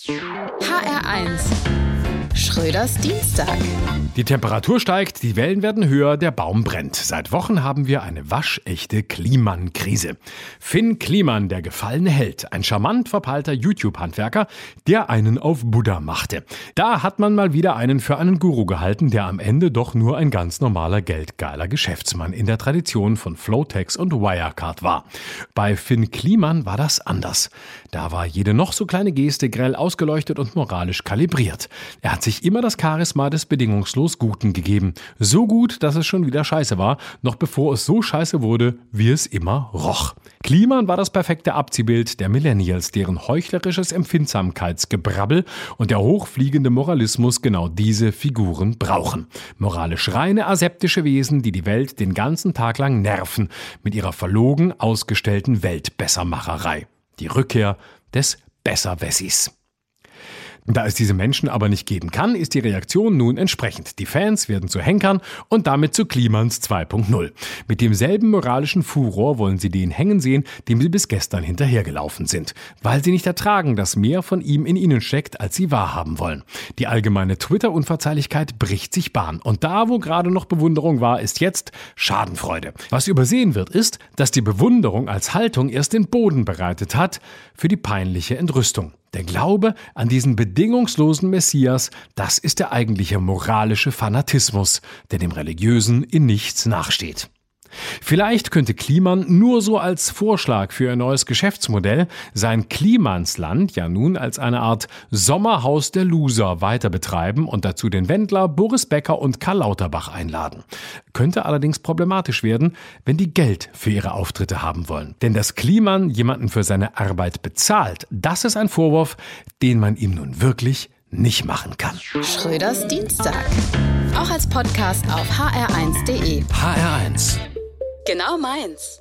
HR1 Schröders Dienstag. Die Temperatur steigt, die Wellen werden höher, der Baum brennt. Seit Wochen haben wir eine waschechte Kliman-Krise. Finn Kliman, der gefallene Held, ein charmant verpeilter YouTube-Handwerker, der einen auf Buddha machte. Da hat man mal wieder einen für einen Guru gehalten, der am Ende doch nur ein ganz normaler, geldgeiler Geschäftsmann in der Tradition von Flowtex und Wirecard war. Bei Finn Kliman war das anders. Da war jede noch so kleine Geste grell ausgeleuchtet und moralisch kalibriert. Er hat sich immer das Charisma des bedingungslos Guten gegeben. So gut, dass es schon wieder scheiße war, noch bevor es so scheiße wurde, wie es immer roch. Kliman war das perfekte Abziehbild der Millennials, deren heuchlerisches Empfindsamkeitsgebrabbel und der hochfliegende Moralismus genau diese Figuren brauchen. Moralisch reine, aseptische Wesen, die die Welt den ganzen Tag lang nerven mit ihrer verlogen ausgestellten Weltbessermacherei die Rückkehr des Besserwessis. Da es diese Menschen aber nicht geben kann, ist die Reaktion nun entsprechend. Die Fans werden zu Henkern und damit zu Klimans 2.0. Mit demselben moralischen Furor wollen sie den hängen sehen, dem sie bis gestern hinterhergelaufen sind, weil sie nicht ertragen, dass mehr von ihm in ihnen steckt, als sie wahrhaben wollen. Die allgemeine Twitter-Unverzeihlichkeit bricht sich Bahn und da, wo gerade noch Bewunderung war, ist jetzt Schadenfreude. Was übersehen wird, ist, dass die Bewunderung als Haltung erst den Boden bereitet hat für die peinliche Entrüstung. Der Glaube an diesen bedingungslosen Messias, das ist der eigentliche moralische Fanatismus, der dem Religiösen in nichts nachsteht. Vielleicht könnte Kliman nur so als Vorschlag für ein neues Geschäftsmodell sein Klimansland ja nun als eine Art Sommerhaus der Loser weiter betreiben und dazu den Wendler, Boris Becker und Karl Lauterbach einladen. Könnte allerdings problematisch werden, wenn die Geld für ihre Auftritte haben wollen. Denn dass Kliman jemanden für seine Arbeit bezahlt, das ist ein Vorwurf, den man ihm nun wirklich nicht machen kann. Schröders Dienstag. Auch als Podcast auf hr1.de. HR1 Genau meins.